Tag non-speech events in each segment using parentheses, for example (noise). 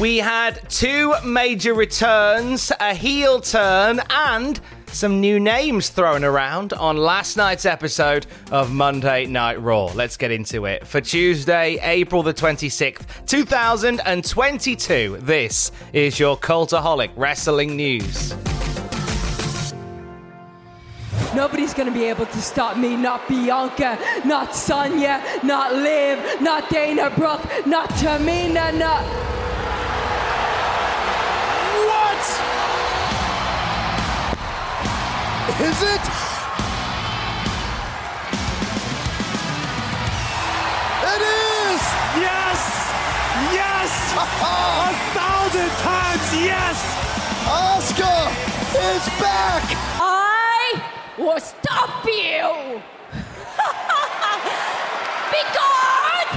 We had two major returns, a heel turn, and some new names thrown around on last night's episode of Monday Night Raw. Let's get into it. For Tuesday, April the 26th, 2022, this is your Cultaholic Wrestling News. Nobody's gonna be able to stop me. Not Bianca, not Sonya, not Liv, not Dana Brooke, not Tamina, not. What? Is it? It is! Yes! Yes! A thousand times yes! Asuka is back! I will stop you! because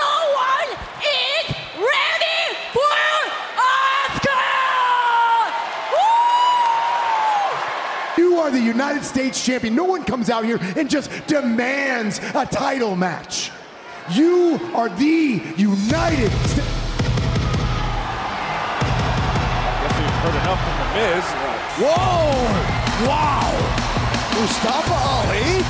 no one is ready for Asuka! You are the United States champion. No one comes out here and just demands a title match. You are the United States. Guess we've heard enough from the Miz. Whoa! Wow! Mustafa Ali?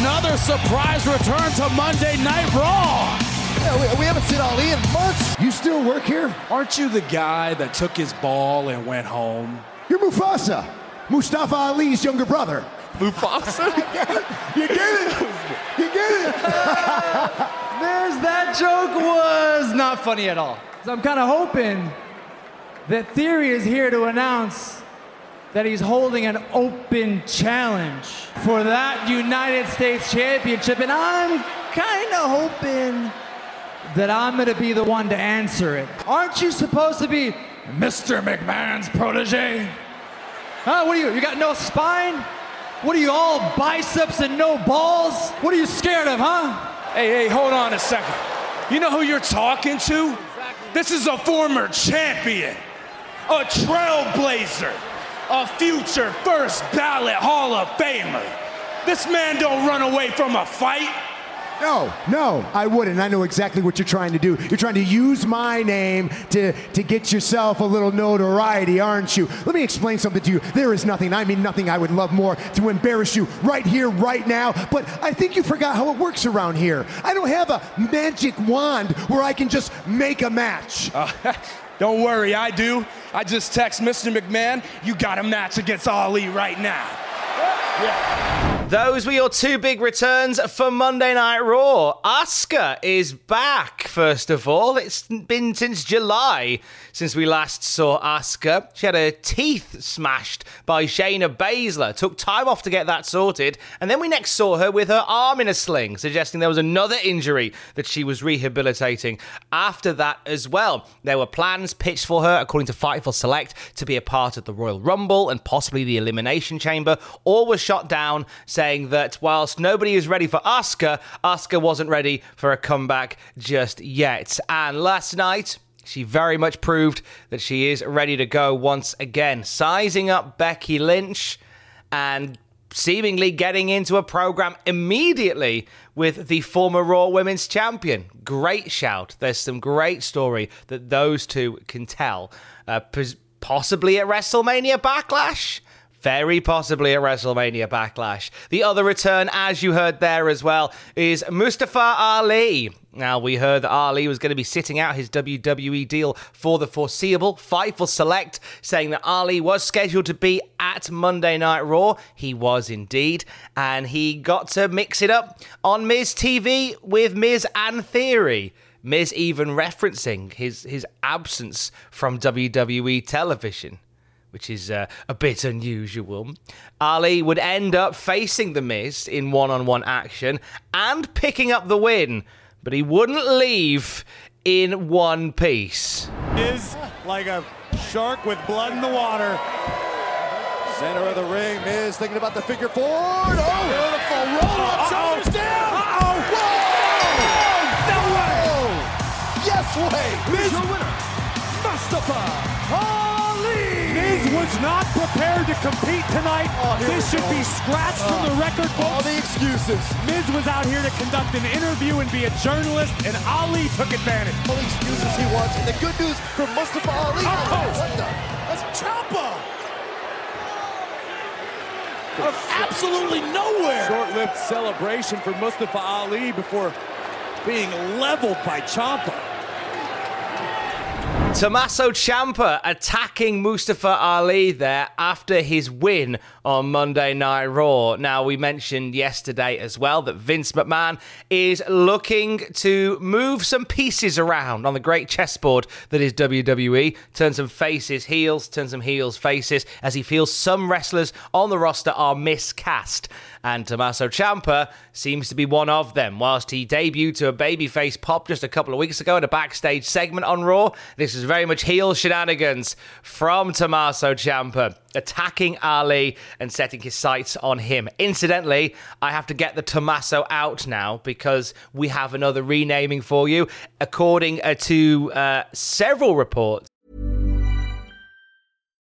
Another surprise return to Monday Night Raw. Yeah, we, we haven't seen Ali in months. You still work here? Aren't you the guy that took his ball and went home? You're Mufasa, Mustafa Ali's younger brother. Mufasa? (laughs) You get it? You get it? (laughs) There's that joke was not funny at all. So I'm kind of hoping that Theory is here to announce that he's holding an open challenge for that United States Championship, and I'm kind of hoping that I'm going to be the one to answer it. Aren't you supposed to be Mr. McMahon's protege? Huh? What are you? You got no spine? What are you all biceps and no balls? What are you scared of, huh? Hey, hey, hold on a second. You know who you're talking to? This is a former champion, a trailblazer, a future first ballot Hall of Famer. This man don't run away from a fight. No, no, I wouldn't. I know exactly what you're trying to do. You're trying to use my name to, to get yourself a little notoriety, aren't you? Let me explain something to you. There is nothing, I mean nothing I would love more to embarrass you right here, right now. But I think you forgot how it works around here. I don't have a magic wand where I can just make a match. Uh, (laughs) don't worry, I do. I just text Mr. McMahon, you got a match against Ali right now. Those were your two big returns for Monday Night Raw. Asuka is back, first of all. It's been since July since we last saw Asuka. She had her teeth smashed by Shayna Baszler. Took time off to get that sorted. And then we next saw her with her arm in a sling, suggesting there was another injury that she was rehabilitating after that as well. There were plans pitched for her, according to Fightful Select, to be a part of the Royal Rumble and possibly the Elimination Chamber. All was shot down, saying that whilst nobody is ready for Asuka, Asuka wasn't ready for a comeback just yet. And last night, she very much proved that she is ready to go once again, sizing up Becky Lynch and seemingly getting into a program immediately with the former Raw Women's Champion. Great shout. There's some great story that those two can tell. Uh, pos- possibly at WrestleMania Backlash. Very possibly a WrestleMania Backlash. The other return, as you heard there as well, is Mustafa Ali. Now, we heard that Ali was going to be sitting out his WWE deal for the foreseeable. Fightful Select saying that Ali was scheduled to be at Monday Night Raw. He was indeed. And he got to mix it up on Miz TV with Miz and Theory. Miz even referencing his, his absence from WWE television which is uh, a bit unusual. Ali would end up facing The Miz in one on one action and picking up the win, but he wouldn't leave in one piece. Is like a shark with blood in the water. Center of the ring, Miz thinking about the figure four. Oh, beautiful roll up, was not prepared to compete tonight. Oh, this should go. be scratched from the uh, record books. All the excuses. Miz was out here to conduct an interview and be a journalist, and Ali took advantage. All the excuses he wants, and the good news for Mustafa Ali. Oh, what the? That's Ciampa. Of absolutely nowhere. Short-lived celebration for Mustafa Ali before being leveled by Ciampa. Tommaso Ciampa attacking Mustafa Ali there after his win on Monday Night Raw. Now, we mentioned yesterday as well that Vince McMahon is looking to move some pieces around on the great chessboard that is WWE, turn some faces heels, turn some heels faces, as he feels some wrestlers on the roster are miscast and Tommaso Ciampa seems to be one of them. Whilst he debuted to a babyface pop just a couple of weeks ago in a backstage segment on Raw, this is very much heel shenanigans from Tommaso Ciampa, attacking Ali and setting his sights on him. Incidentally, I have to get the Tommaso out now because we have another renaming for you. According uh, to uh, several reports,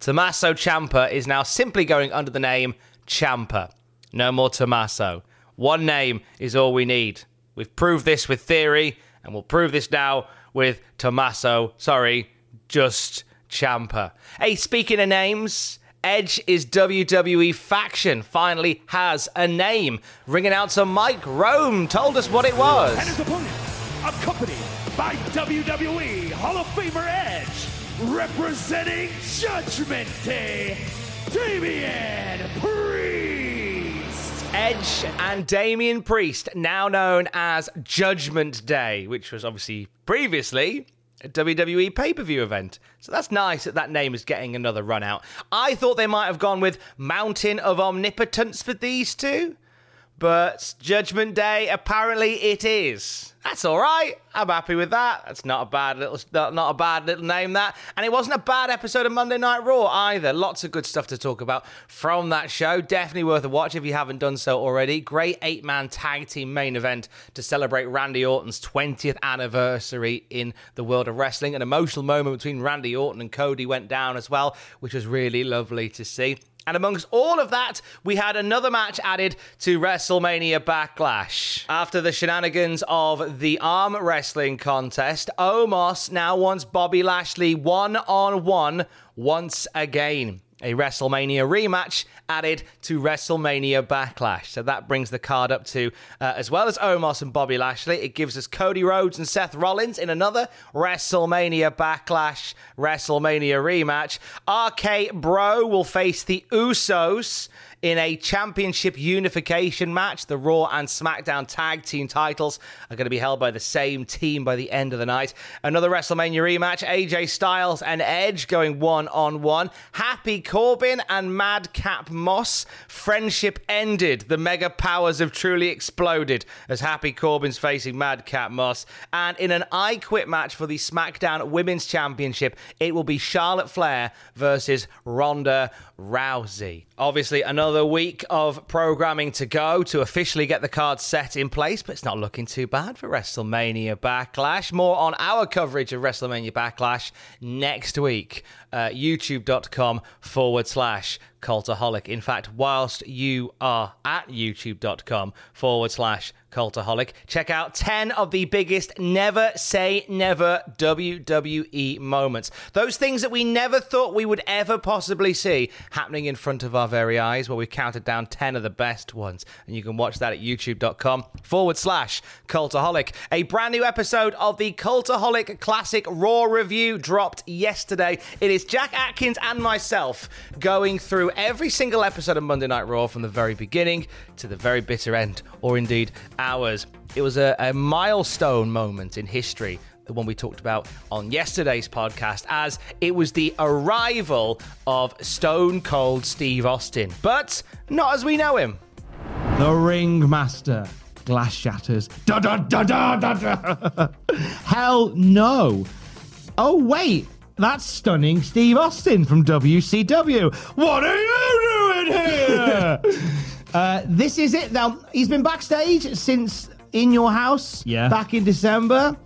Tommaso Ciampa is now simply going under the name Ciampa. No more Tommaso. One name is all we need. We've proved this with Theory, and we'll prove this now with Tommaso. Sorry, just Ciampa. Hey, speaking of names, Edge is WWE faction finally has a name. Ringing out to Mike Rome told us what it was. And his opponent, accompanied by WWE Hall of Famer Edge, representing Judgment Day, Damian Priest. Edge and Damian Priest, now known as Judgment Day, which was obviously previously a WWE pay per view event. So that's nice that that name is getting another run out. I thought they might have gone with Mountain of Omnipotence for these two, but Judgment Day, apparently it is. That's all right. I'm happy with that. That's not a bad little, not a bad little name that. And it wasn't a bad episode of Monday Night Raw either. Lots of good stuff to talk about from that show. Definitely worth a watch if you haven't done so already. Great eight man tag team main event to celebrate Randy Orton's 20th anniversary in the world of wrestling. An emotional moment between Randy Orton and Cody went down as well, which was really lovely to see. And amongst all of that, we had another match added to WrestleMania Backlash. After the shenanigans of the arm wrestling contest, Omos now wants Bobby Lashley one on one once again a WrestleMania rematch added to WrestleMania Backlash. So that brings the card up to, uh, as well as Omos and Bobby Lashley, it gives us Cody Rhodes and Seth Rollins in another WrestleMania Backlash WrestleMania rematch. RK Bro will face the Usos in a championship unification match. The Raw and SmackDown tag team titles are going to be held by the same team by the end of the night. Another WrestleMania rematch AJ Styles and Edge going one on one. Happy Corbin and Madcap Moss. Friendship ended. The mega powers have truly exploded as Happy Corbin's facing Madcap Moss. And in an I Quit match for the SmackDown Women's Championship, it will be Charlotte Flair versus Ronda Rousey. Obviously, another week of programming to go to officially get the card set in place, but it's not looking too bad for WrestleMania Backlash. More on our coverage of WrestleMania Backlash next week. Uh, YouTube.com forward slash cultaholic. In fact, whilst you are at youtube.com forward slash cultaholic, check out 10 of the biggest never say never WWE moments. Those things that we never thought we would ever possibly see happening in front of our very eyes, where we've counted down 10 of the best ones. And you can watch that at youtube.com forward slash cultaholic. A brand new episode of the Cultaholic Classic Raw review dropped yesterday. It is Jack Atkins and myself going through every single episode of Monday Night Raw from the very beginning to the very bitter end, or indeed ours. It was a, a milestone moment in history the one we talked about on yesterday's podcast, as it was the arrival of Stone Cold Steve Austin, but not as we know him. The Ringmaster. Glass shatters. Da da da da da da. (laughs) Hell no. Oh, wait. That's stunning Steve Austin from WCW. What are you doing here? (laughs) uh, this is it. Now, he's been backstage since In Your House Yeah. back in December.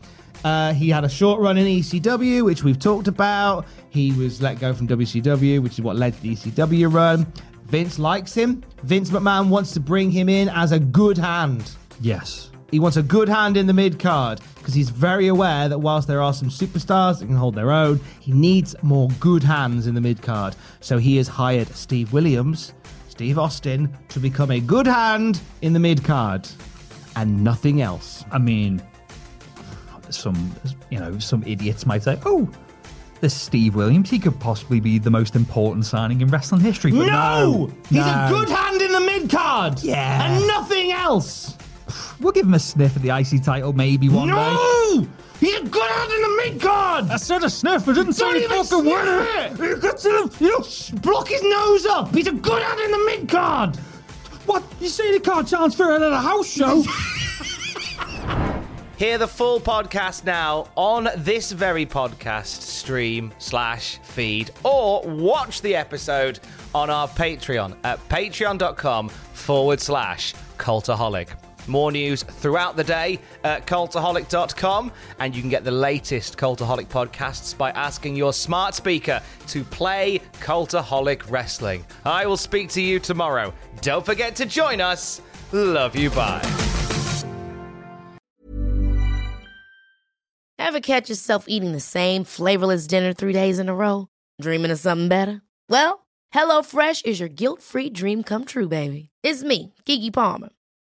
Uh, he had a short run in ECW, which we've talked about. He was let go from WCW, which is what led to the ECW run. Vince likes him. Vince McMahon wants to bring him in as a good hand. Yes. He wants a good hand in the mid card because he's very aware that whilst there are some superstars that can hold their own, he needs more good hands in the mid card. So he has hired Steve Williams, Steve Austin, to become a good hand in the mid card and nothing else. I mean, some you know some idiots might say, "Oh, this Steve Williams, he could possibly be the most important signing in wrestling history." But no, He's no. a good hand in the mid card. Yeah. And nothing else. We'll give him a sniff at the IC title maybe one day. No! He's a good hand in the mid card. I said a sniff. I didn't say Don't fucking win sniff it. it. You got to, you know, block his nose up. He's a good hand in the mid card. What? You say he can't transfer it at a house show? (laughs) Hear the full podcast now on this very podcast stream slash feed, or watch the episode on our Patreon at patreon.com forward slash cultaholic. More news throughout the day at cultaholic.com, and you can get the latest Cultaholic podcasts by asking your smart speaker to play Cultaholic Wrestling. I will speak to you tomorrow. Don't forget to join us. Love you, bye. Ever catch yourself eating the same flavorless dinner three days in a row? Dreaming of something better? Well, HelloFresh is your guilt free dream come true, baby. It's me, Keke Palmer.